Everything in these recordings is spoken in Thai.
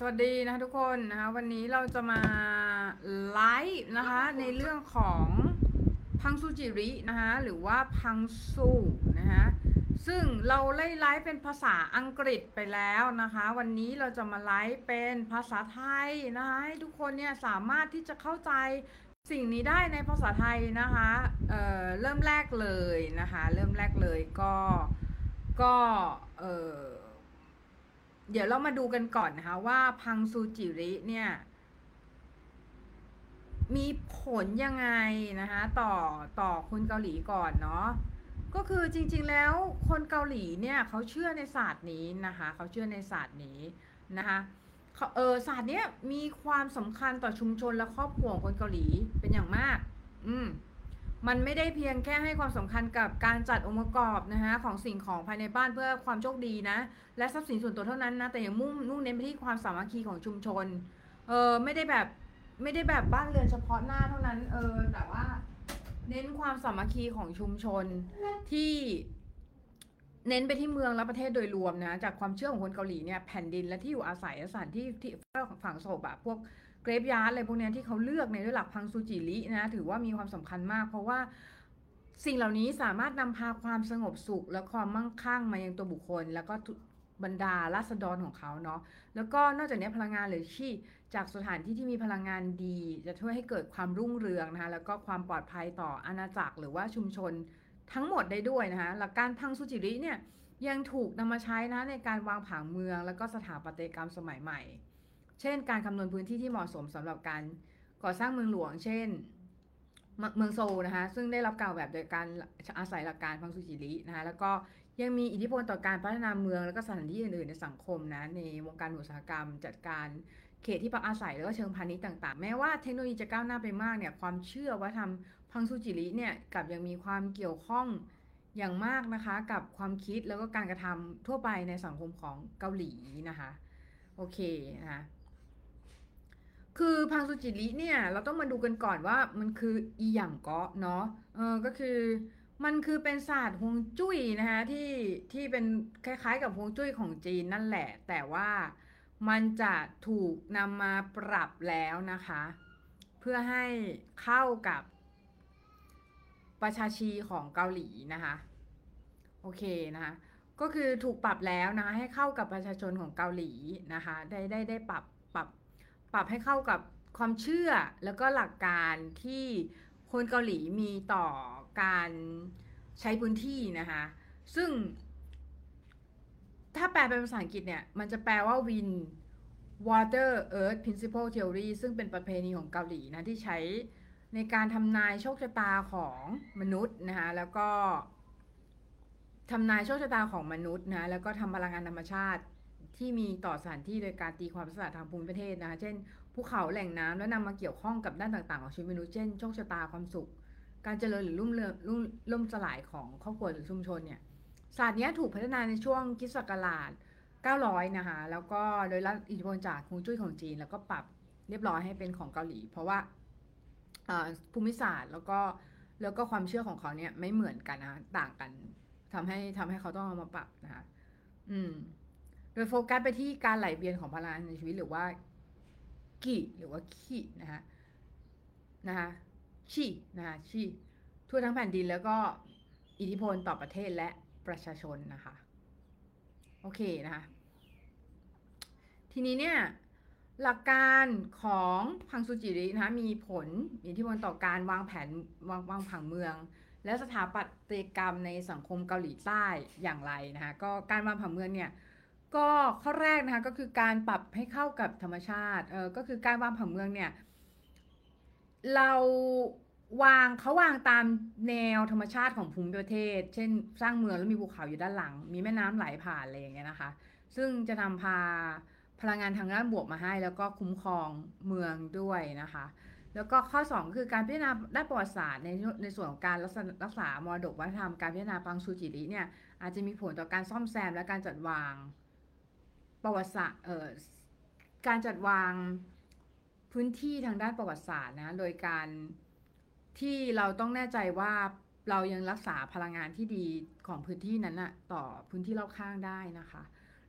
สวัสดีนะคะทุกคนนะคะวันนี้เราจะมาไลฟ์นะคะในเรื่องของพังซูจิรินะคะหรือว่าพังซูนะคะซึ่งเราไล่ไลฟ์เป็นภาษาอังกฤษไปแล้วนะคะ วันนี้เราจะมาไลฟ์เป็นภาษาไทยนะคะให้ทุกคนเนี่ยสามารถที่จะเข้าใจสิ่งนี้ได้ในภาษาไทยนะคะเออเริ่มแรกเลยนะคะ เริ่มแรกเลยก็ก็เออ เดี๋ยวเรามาดูกันก่อนนะคะว่าพังซูจิริเนี่ย มีผลยังไงนะคะต่อต่อคนเกาหลีก่อนเนาะก็คือจริงๆแล้วคนเกาหลีเนี่ยเขาเชื่อในศาสตร์นี้นะคะเขาเชื่อในศาสตร์นี้นะคะเขาเออศาสตร์เนี้ยมีความสำคัญต่อชุมชนและครอบครัวของคนเกาหลีเป็นอย่างมาก อืม มันไม่ได้เพียงแค่ให้ความสำคัญกับการจัดองค์ประกอบนะคะของสิ่งของภายในบ้านเพื่อความโชคดีนะ และทรัพย์สินส่วนตัวเท่านั้นนะแต่ยังมุ่งมุ่งเน้นไปที่ความสามัคคีของชุมชนเออไม่ได้แบบไม่ได้แบบบ้านเรือนเฉพาะหน้าเท่านั้นเออแต่ว่าเน้นความสามัคคีของชุมชนที่เน้นไปที่เมืองและประเทศโดยรวมนะ จากความเชื่อของคนเกาหลีเนี่ยแผ่นดินและที่อยู่อาศัยสถานที่ที่ฝังศพอะพวก รฟยาร์ดอะไรพวกนี้ที่เขาเลือกในด้วยหลักพังซูจิรินะถือว่ามีความสำคัญมาก เพราะว่าสิ่งเหล่านี้สามารถนำพาความสงบสุข และความมั่งคั่งมายังตัวบุคคล แล้วก็บรรดาราษฎรของเขาเนาะแล้วก็นอกจากนี้พลังงานหรือที่จากสถานที่ที่มีพลังงานดี จะช่วยให้เกิดความรุ่งเรืองนะคะแล้วก็ความปลอดภัยต่ออาณาจักรหรือว่าชุมชนทั้งหมดได้ด้วยนะคะหลักการพังซูจิริเนี่ยยังถูกนำมาใช้นะในการวางผังเมือง แล้วก็สถาปัตยกรรมสมัยใหม่ เช่น การคำนวณพื้นที่ที่เหมาะสมสำหรับการก่อสร้างเมืองหลวง เช่น เมืองโซลนะคะ ซึ่งได้รับการแบบโดยการอาศัยหลักการพังสุจิรินะคะ แล้วก็ยังมีอิทธิพลต่อการพัฒนาเมือง แล้วก็สถานที่อื่นๆในสังคมนะในวงการอุตสาหกรรม จัดการเขตที่พักอาศัยแล้วก็เชิงพาณิชย์ต่างๆ แม้ว่าเทคโนโลยีจะก้าวหน้าไปมากเนี่ยความเชื่อว่าทำพังสุจิริเนี่ยกับยังมีความเกี่ยวข้องอย่างมากนะคะกับความคิดแล้วก็การกระทำทั่วไปในสังคมของเกาหลีนะคะ โอเคนะคะ คือพังสุจิริเนี่ย เราต้องมาดูกันก่อนว่ามันคืออีหยังเกาะเนาะเออก็คือมันคือเป็นศาสตร์ฮวงจุ้ยนะคะที่ที่เป็นคล้ายๆ กับฮวงจุ้ยของจีนนั่นแหละ แต่ว่ามันจะถูกนำมาปรับแล้วนะคะ เพื่อให้เข้ากับประชาชีของเกาหลีนะคะโอเคนะคะก็คือถูกปรับแล้วนะคะให้เข้ากับประชาชนของเกาหลีนะคะได้ได้ได้ปรับ ปรับให้เข้ากับความเชื่อแล้วก็หลักการที่คนเกาหลีมีต่อการใช้พื้นที่นะคะ ซึ่ง ถ้าแปลเป็นภาษาอังกฤษเนี่ย มันจะแปลว่า wind water earth principle theory ซึ่งเป็นประเพณีของเกาหลีนะ ที่ใช้ในการทำนายโชคชะตาของมนุษย์นะคะแล้วก็ทำนายโชคชะตาของมนุษย์นะ แล้วก็ทำพลังงานธรรมชาติ ที่มีต่อสถานที่โดยการตีความลักษณะทางภูมิประเทศนะคะ เช่น ภูเขาแหล่งน้ำแล้วนำมาเกี่ยวข้องกับด้านต่างๆ ของชีวิตมนุษย์ เช่น โชคชะตาความสุข การเจริญหรือรุ่มเรืองรุ่มล่มสลายของครอบครัวหรือชุมชนเนี่ย ศาสตร์นี้ถูกพัฒนาในช่วงคิสตศักราช 900 นะคะ แล้วก็โดยรับอิทธิพลจากฮวงจุ้ยของจีน แล้วก็ปรับเรียบร้อยให้เป็นของเกาหลี เพราะว่าภูมิศาสตร์แล้วก็แล้วก็ความเชื่อของเขาเนี่ยไม่เหมือนกันนะต่างกันทำให้ทำให้เขาต้องเอามาปรับนะคะอืม ดยโฟกัสไปที่การไหลเวียนของพลังในชีวิตหรือว่ากี่หรือว่าขีนะคะนะคะชีนะคะชีทั่วทั้งแผ่นดินแล้วก็อิทธิพลต่อประเทศและประชาชนนะคะ โอเคนะคะทีนี้เนี่ยหลักการของพังซูจิรินะคะมีผลอิทธิพลต่อการวางแผนวางวางผังเมือง และสถาปัตยกรรมในสังคมเกาหลีใต้อย่างไรนะคะก็การวางผังเมืองเนี่ย ก็ข้อแรกนะคะก็คือการปรับให้เข้ากับธรรมชาติเออก็คือการวางผังเมืองเนี่ย เราวางเขาวางตามแนวธรรมชาติของภูมิประเทศ เช่น สร้างเมืองแล้วมีภูเขาอยู่ด้านหลัง มีแม่น้ำไหลผ่านอะไรอย่างเงี้ยนะคะ ซึ่งจะนำพาพลังงานทางด้านบวกมาให้ แล้วก็คุ้มครองเมืองด้วยนะคะ แล้วก็ข้อ 2 คือการพิจารณาด้านประวัติศาสตร์ในในส่วนของการรักษารักษามรดกวัฒนธรรมการพิจารณาปังชูจิริเนี่ยอาจจะมีผลต่อการซ่อมแซมและการจัดวาง ประวัติศาสตร์เอ่อการจัดวางพื้นที่ทางด้านประวัติศาสตร์นะโดยการที่เราต้องแน่ใจว่าเรายังรักษาพลังงานที่ดีของพื้นที่นั้นนะต่อพื้นที่รอบข้างได้นะคะ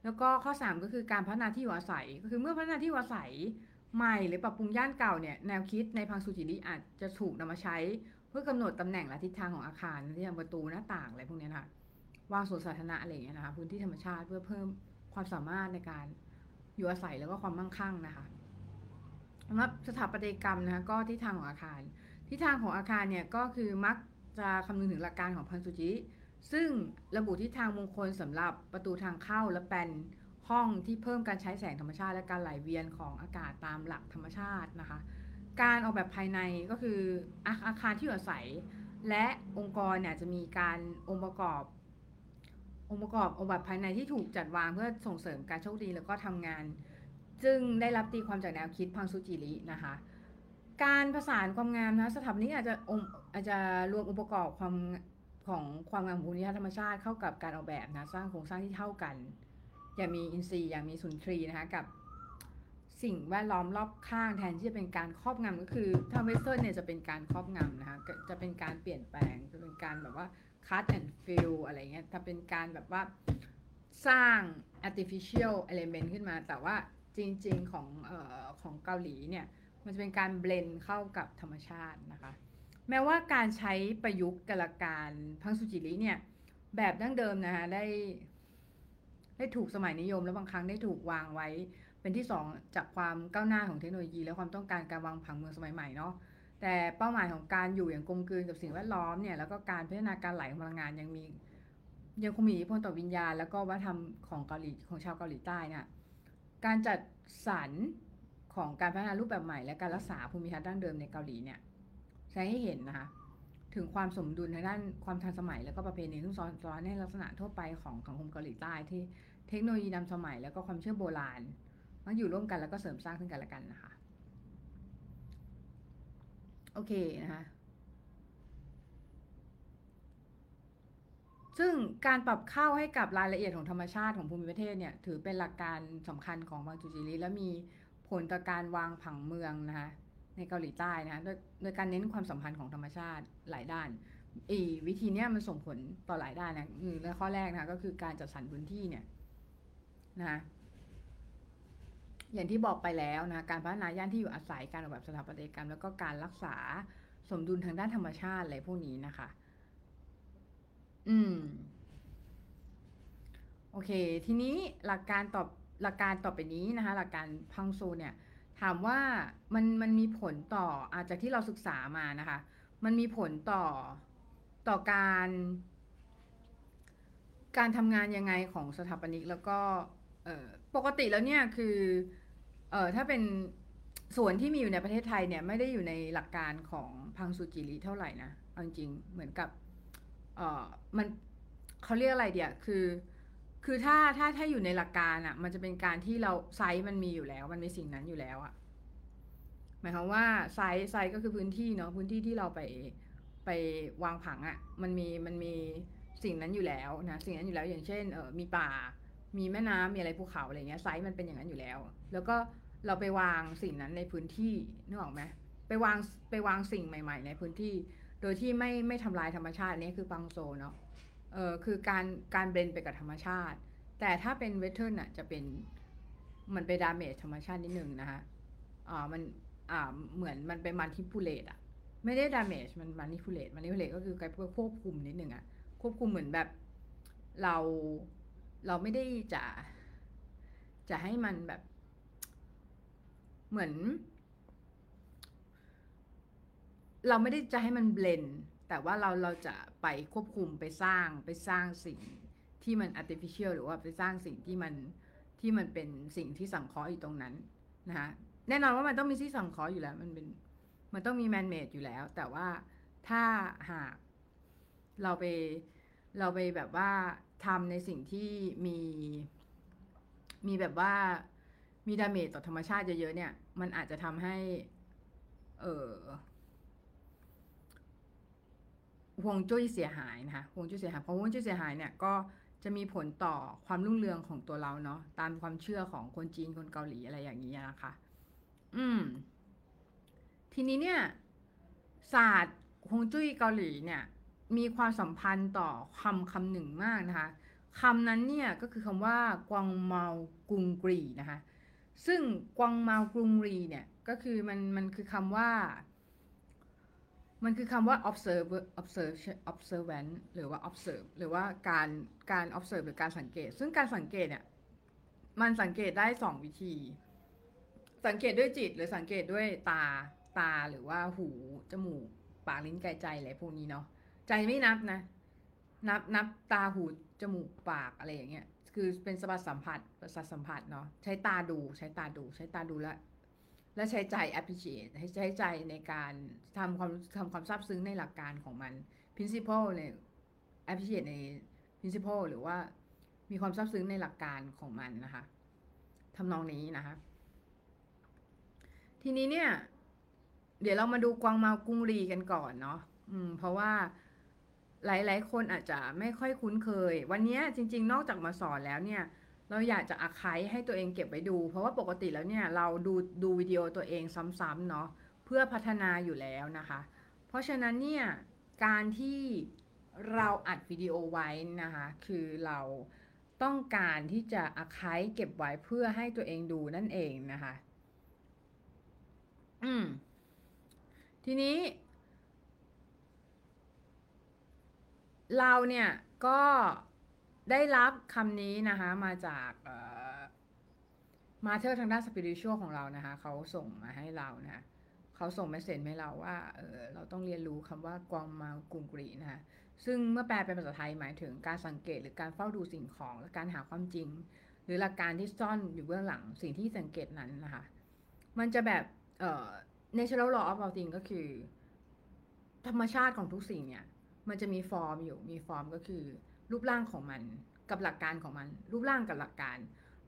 แล้วก็ข้อ 3 ก็คือการพัฒนาที่อยู่อาศัยก็คือเมื่อพัฒนาที่อยู่อาศัยใหม่หรือปรับปรุงย่านเก่าเนี่ยแนวคิดในพังสุจิริอาจจะถูกนำมาใช้เพื่อกำหนดตำแหน่งและทิศทางของอาคารที่อย่างประตูหน้าต่างอะไรพวกนี้นะคะวางสวนสาธารณะอะไรอย่างเงี้ยนะคะพื้นที่ธรรมชาติเพื่อเพิ่ม ความสามารถในการอยู่อาศัยแล้วก็ความมั่งคั่งนะคะสำหรับสถาปัตยกรรมนะคะก็ทิศทางของอาคารทิศทางของอาคารเนี่ยก็คือมักจะคำนึงถึงหลักการของพันสุจิ ซึ่งระบุทิศทางมงคลสำหรับประตูทางเข้าและเป็นห้องที่เพิ่มการใช้แสงธรรมชาติ และการไหลเวียนของอากาศตามหลักธรรมชาตินะคะ การออกแบบภายในก็คืออาอาคารที่อยู่อาศัย และองค์กรเนี่ยจะมีการองค์ประกอบ องค์ประกอบองค์แบบภายในที่ถูกจัดวางเพื่อส่งเสริมการโชคดีแล้วก็ทำงาน ซึ่งได้รับตีความจากแนวคิดพังสุจิรินะคะการผสานความงามนะสถาปนิกอาจจะองอาจจะรวมองค์ประกอบความของความงามของภูมิทัศน์ธรรมชาติเข้ากับการออกแบบนะสร้างโครงสร้างที่เท่ากัน อย่างมีอินทรีย์อย่างมีสุนทรีนะคะกับสิ่งแวดล้อมรอบข้างแทนที่จะเป็นการครอบงำก็คือถ้าเวสเทิร์เนี่ยจะเป็นการครอบงำนะคะจะเป็นการเปลี่ยนแปลงจะเป็นการแบบว่า cut and fill อะไรเงี้ยถ้าเป็นการแบบว่าสร้าง artificial element ขึ้นมา แต่ว่าจริง ๆ ของเอ่อของเกาหลีเนี่ย มันจะเป็นการเบลนเข้ากับธรรมชาตินะคะ แม้ว่าการใช้ประยุกต์กลการพังสุจิริเนี่ย แบบดั้งเดิมนะคะได้ ได้ถูกสมัยนิยม และบางครั้งได้ถูกวางไว้เป็นที่สองจากความก้าวหน้าของเทคโนโลยี และความต้องการการวางผังเมืองสมัยใหม่เนาะ แต่เป้าหมายของการอยู่อย่างกลมกลืนกับสิ่งแวดล้อมเนี่ยแล้วก็การพัฒนาการไหลของพลังงานยังมียังคงมีอิทธิพลต่อวิญญาณ แล้วก็วัฒนธรรมของเกาหลีของชาวเกาหลีใต้เนี่ยการจัดสรรของการพัฒนารูปแบบใหม่ และการรักษาภูมิทัศน์ดั้งเดิมในเกาหลีเนี่ยแสดงให้เห็นนะคะถึงความสมดุลทางด้านความทันสมัย แล้วก็ประเพณีซึ่งซ้อนซ้อนในลักษณะทั่วไปของสังคมเกาหลีใต้ที่เทคโนโลยีนำสมัย แล้วก็ความเชื่อโบราณมันอยู่ร่วมกันแล้วก็เสริมสร้างซึ่งกันและกันนะคะ โอเคนะคะซึ่งการปรับเข้าให้กับรายละเอียดของธรรมชาติของภูมิประเทศเนี่ย ถือเป็นหลักการสำคัญของบางจุจิริและมีผลต่อการวางผังเมืองนะคะในเกาหลีใต้นะคะโดยโดยการเน้นความสัมพันธ์ของธรรมชาติหลายด้านอีวิธีเนี้ยมันส่งผลต่อหลายด้านนะอืมและข้อแรกนะคะก็คือการจัดสรรพื้นที่เนี่ยนะคะ อย่างที่บอกไปแล้วนะการพัฒนาย่านที่อยู่อาศัยการออกแบบสถาปัตยกรรม แล้วก็การรักษาสมดุลทางด้านธรรมชาติอะไรพวกนี้นะคะ อืม โอเค ทีนี้หลักการตอบหลักการต่อไปนี้นะคะ หลักการพังโซเนี่ย ถามว่ามันมันมีผลต่ออาจจากที่เราศึกษามานะคะ มันมีผลต่อต่อการ การทำงานยังไงของสถาปนิกแล้วก็ เอ่อ ปกติแล้วเนี่ยคือเอ่อถ้าเป็นส่วนที่มีอยู่ในประเทศไทยเนี่ยไม่ได้อยู่ในหลักการของ풍수지리เท่าไหร่นะเอาจริงเหมือนกับเอ่อมันเขาเรียกอะไรเดียคือ คือถ้าถ้าถ้าอยู่ในหลักการอะ่ะ มันจะเป็นการที่เรา site มันมีอยู่แล้ว มันมีสิ่งนั้นอยู่แล้วอะ่ะหมายความว่าไซส์ไซส์ก็คือพื้นที่เนาะพื้นที่ที่เราไปไปวางผังอะ่ะมันมีมันมีสิ่งนั้นอยู่แล้วนะสิ่งนั้นอยู่แล้วอย่างเช่นเออมีป่า มีแม่น้ำมีอะไรภูเขาอะไรเงี้ย site มันเป็นอย่างนั้นอยู่แล้ว แล้วก็เราไปวางสิ่งนั้นในพื้นที่นึกออกไหมไปวางไปวางสิ่งใหม่ ๆ ในพื้นที่ โดยที่ไม่ไม่ทำลายธรรมชาตินี้คือ풍수เนาะเออคือการการ blend ไปกับธรรมชาติ แต่ถ้าเป็น western อะจะเป็นมันไป damage ธรรมชาตินิดนึงนะคะอ่ามันอ่าเหมือนมันไป manipulate อะไม่ได้ damage มัน manipulate manipulate ก็คือการควบคุมนิดนึงอะควบคุมเหมือนแบบเรา เราไม่ได้จะ จะให้มันแบบ เหมือน เราไม่ได้จะให้มัน blend แต่ว่าเราเราจะไปควบคุมไปสร้างไปสร้างสิ่งที่มัน artificial หรือว่าไปสร้างสิ่งที่มันที่มันเป็นสิ่งที่สังเคราะห์อยู่ตรงนั้นนะคะแน่นอนว่ามันต้องมีที่สังเคราะห์อยู่แล้ว มันเป็นมันต้องมี man made อยู่แล้ว แต่ว่าถ้าหากเราไปเราไปแบบว่า ทำในสิ่งที่มีมีแบบว่ามีดาเมจต่อธรรมชาติเยอะๆเนี่ย มันอาจจะทำให้ เออห่วงจุ้ยเสียหายนะคะห่วงจุ้ยเสียหายเพราะห่วงจุ้ยเสียหายเนี่ยก็จะมีผลต่อความรุ่งเรืองของตัวเราเนาะตามความเชื่อของคนจีนคนเกาหลีอะไรอย่างนี้นะคะ อืม ทีนี้เนี่ยศาสตร์ฮวงจุ้ยเกาหลีเนี่ย มีความสัมพันธ์ต่อคำคำหนึ่งมากนะคะคำนั้นเนี่ยก็คือคำว่ากวางเมากรุงกรีนะคะ ซึ่งกวางเมากรุงรีเนี่ยก็คือมันมันคือคำว่า มันคือคำว่า observe observe observant หรือว่า observe หรือว่าการการ observe หรือการสังเกต ซึ่งการสังเกตเนี่ยมันสังเกตได้สองวิธี สังเกตด้วยจิตหรือสังเกตด้วยตาตาหรือว่าหู จมูก ปากลิ้นกายใจอะไรพวกนี้เนาะ ใจไม่นับนะ นับนับตาหูจมูกปากอะไรอย่างเงี้ย คือเป็นสมผัสสัมผัสประสาทสัมผัสเนาะใช้ตาดูใช้ตาดูใช้ตาดูแล้วและใช้ใจ appreciate ให้ใช้ใจในการทำความทำความซาบซึ้งในหลักการของมัน principle เลย appreciate ใน principle หรือว่ามีความซาบซึ้งในหลักการของมันนะคะทำนองนี้นะคะ ทีนี้เนี่ย เดี๋ยวเรามาดูกวางเมากุ้งรีกันก่อนเนาะอืม เพราะว่า หลายๆ คนอาจจะไม่ค่อยคุ้นเคย วันนี้จริง ๆ นอกจากมาสอนแล้วเนี่ย เราอยากจะอาคายให้ตัวเองเก็บไว้ดู เพราะว่าปกติแล้วเนี่ยเราดูดูวิดีโอตัวเองซ้ำๆเนาะเพื่อพัฒนาอยู่แล้วนะคะ เพราะฉะนั้นเนี่ยการที่เราอัดวิดีโอไว้นะคะคือเราต้องการที่จะอาคายเก็บไว้เพื่อให้ตัวเองดูนั่นเองนะคะ อืมทีนี้ เราเนี่ยก็ได้รับคำนี้นะคะมาจากมาเธอทางด้าน spiritual ของเรานะคะเขาส่งมาให้เรานะคะเขาส่ง message ให้เราว่าเออเราต้องเรียนรู้คำว่า관물궁리นะคะซึ่งเมื่อแปลเป็นภาษาไทยหมายถึงการสังเกตหรือการเฝ้าดูสิ่งของและการหาความจริง หรือหลักการที่ซ่อนอยู่เบื้องหลังสิ่งที่สังเกตนั้นนะคะมันจะแบบเอ่อ natural law of all things ก็คือ ธรรมชาติของทุกสิ่งเนี่ย มันจะมีฟอร์มอยู่มีฟอร์มก็คือ รูปร่างของมันกับหลักการของมัน รูปร่างกับหลักการ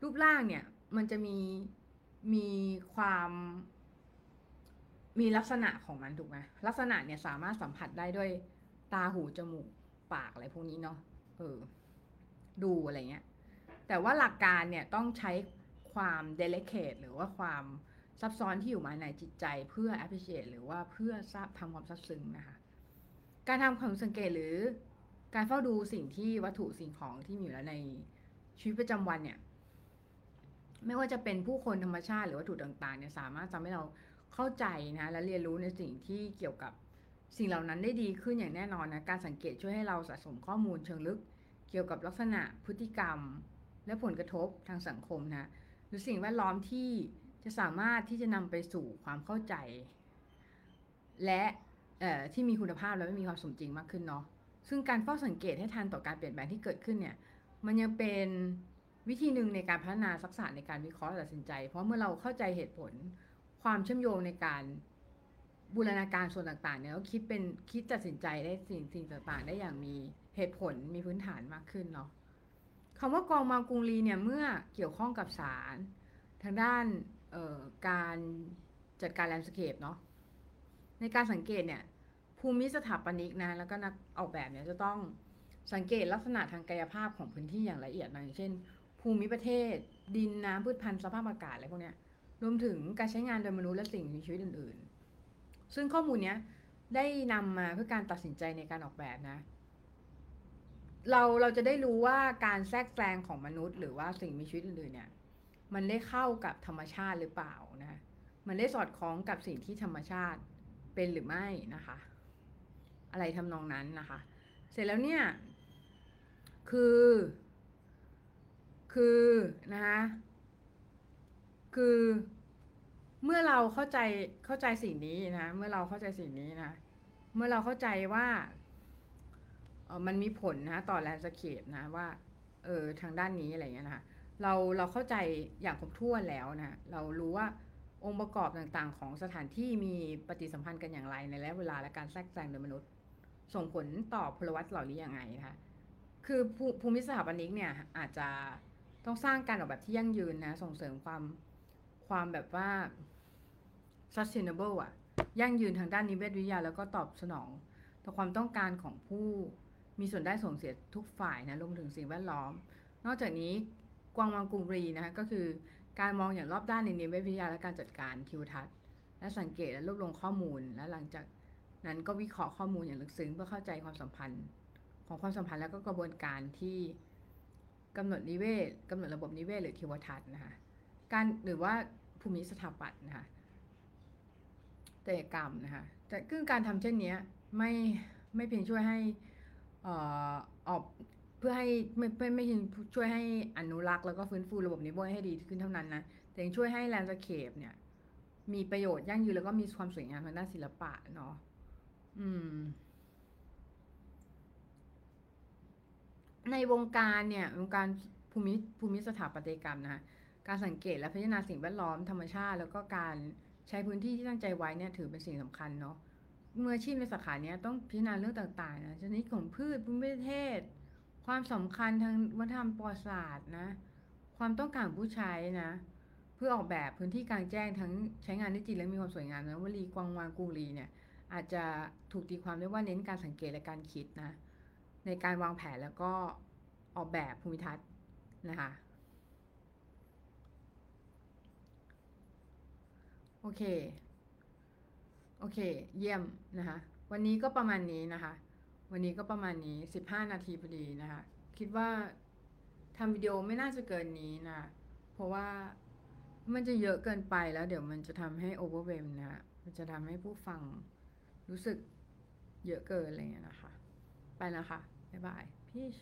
รูปร่างเนี่ยมันจะมีมีความมีลักษณะของมันถูกไหมลักษณะเนี่ยสามารถสัมผัสได้ด้วยตาหูจมูกปากอะไรพวกนี้เนาะเออดูอะไรเงี้ย แต่ว่าหลักการเนี่ยต้องใช้ความเดลิเคทหรือว่าความซับซ้อนที่อยู่มาในจิตใจเพื่อ appreciate หรือว่าเพื่อทราบทำความซับซึ้งนะคะ การทำความสังเกตหรือการเฝ้าดูสิ่งที่วัตถุสิ่งของที่มีอยู่แล้วในชีวิตประจำวันเนี่ย ไม่ว่าจะเป็นผู้คนธรรมชาติหรือวัตถุต่างๆเนี่ยสามารถทำให้เราเข้าใจนะและเรียนรู้ในสิ่งที่เกี่ยวกับสิ่งเหล่านั้นได้ดีขึ้นอย่างแน่นอนนะการสังเกตช่วยให้เราสะสมข้อมูลเชิงลึก เกี่ยวกับลักษณะพฤติกรรม และผลกระทบทางสังคมนะหรือสิ่งแวดล้อมที่จะสามารถที่จะนำไปสู่ความเข้าใจ และ ที่มีคุณภาพและไม่มีความสมจริงมากขึ้นเนาะซึ่งการเฝ้าสังเกตให้ทันต่อการเปลี่ยนแปลงที่เกิดขึ้นเนี่ย มันยังเป็นวิธีหนึ่งในการพัฒนาทักษะในการวิเคราะห์ตัดสินใจ เพราะเมื่อเราเข้าใจเหตุผล ความเชื่อมโยงในการบูรณาการส่วนต่างๆเนี่ยเราคิดเป็นคิดตัดสินใจได้สิ่งสิ่งต่างๆ ได้อย่างมีเหตุผลมีพื้นฐานมากขึ้นเนาะคำว่ากองมากรุงลีเนี่ยเมื่อเกี่ยวข้องกับสาร ทางด้านการจัดการแลนด์สเคปเนาะ ในการสังเกตเนี่ยภูมิสถาปนิกนะแล้วก็นักออกแบบเนี่ยจะต้องสังเกตลักษณะทางกายภาพของพื้นที่อย่างละเอียดนะอย่างเช่น ภูมิประเทศ ดินน้ำพืชพันธุ์สภาพอากาศอะไรพวกเนี้ยรวมถึงการใช้งานโดยมนุษย์และสิ่งมีชีวิตอื่น ๆ ซึ่งข้อมูลเนี้ยได้นำมาเพื่อการตัดสินใจในการออกแบบนะ เราเราจะได้รู้ว่าการแทรกแซงของมนุษย์ หรือว่าสิ่งมีชีวิตอื่นๆเนี่ยมันได้เข้ากับธรรมชาติหรือเปล่านะ มันได้สอดคล้องกับสิ่งที่ธรรมชาติ เป็นหรือไม่นะคะ อะไรทำนองนั้นนะคะ เสร็จแล้วเนี่ย คือ คือนะคะคือเมื่อเราเข้าใจเข้าใจสิ่งนี้นะ เมื่อเราเข้าใจสิ่งนี้นะ เมื่อเราเข้าใจว่าเออมันมีผลนะต่อ landscape นะว่าเออทางด้านนี้อะไรเงี้ยนะคะเราเราเข้าใจอย่างครบถ้วนแล้วนะ เรารู้ว่า องค์ประกอบต่างๆ ของสถานที่มีปฏิสัมพันธ์กันอย่างไรในระยะเวลาและการแทรกแซงโดยมนุษย์ ส่งผลต่อพลวัตเหล่านี้อย่างไงนะคะคือภูมิสถาปนิกเนี่ยอาจจะต้องสร้างการออกแบบที่ยั่งยืนนะส่งเสริมความความแบบว่า sustainable อะยั่งยืนทางด้านนิเวศวิทยา แล้วก็ตอบสนอง ต่อความต้องการของผู้มีส่วนได้ส่งเสียทุกฝ่ายนะรวมถึงสิ่งแวดล้อม นอกจากนี้กวางวังกุงรีนะคะก็คือ การมองอย่างรอบด้านในนิเวศวิทยาและการจัดการทิวทัศน์ และสังเกตและรวบรวมข้อมูล และหลังจากนั้นก็วิเคราะห์ข้อมูลอย่างลึกซึ้งเพื่อเข้าใจความสัมพันธ์ ของความสัมพันธ์และก็กระบวนการที่กำหนดนิเวศกำหนดระบบนิเวศหรือเทวทัศน์นะคะการหรือว่าภูมิสถาปัตย์นะคะเตยกรรมนะคะแต่ซึ่งการทำเช่นนี้ไม่ไม่เพียงช่วยให้อ่อออก เพื่อให้ไม่ไม่ไม่ช่วยให้อนุรักษ์แล้วก็ฟื้นฟูระบบนิเวศให้ดีขึ้นเท่านั้นนะแต่ยังช่วยให้ landscape เนี่ย มีประโยชน์ยั่งยืนแล้วก็มีความสวยงามทางด้านศิลปะเนาะอืม ในวงการเนี่ยวงการภูมิภูมิสถาปัตยกรรมนะการสังเกตและพัฒนาสิ่งแวดล้อมธรรมชาติ แล้วก็การใช้พื้นที่ที่ตั้งใจไว้เนี่ยถือเป็นสิ่งสำคัญเนาะเมื่ออาชีพในสาขาเนี้ยต้องพิจารณาเรื่องต่างๆนะชนิดของพืชภูมิประเทศ ความสำคัญทางวัฒนธรรมประวัติศาสตร์นะ ความต้องการผู้ใช้นะ เพื่อออกแบบพื้นที่กลางแจ้งทั้งใช้งานได้จริงและมีความสวยงามนะวลีกวางวานกรุงลีเนี่ย อาจจะถูกตีความได้ว่าเน้นการสังเกตและการคิดนะ ในการวางแผนแล้วก็ออกแบบภูมิทัศน์นะคะ โอเค โอเค เยี่ยมนะคะ วันนี้ก็ประมาณนี้นะคะ วันนี้ก็ประมาณนี้ 15 นาทีพอดีนะคะ คิดว่าทำวิดีโอไม่น่าจะเกินนี้นะ เพราะว่ามันจะเยอะเกินไปแล้ว เดี๋ยวมันจะทำให้โอเวอร์เวมนะ มันจะทำให้ผู้ฟังรู้สึกเยอะเกินอะไรอย่างเงี้ยนะคะ ไปแล้วค่ะ บ๊ายบายพีช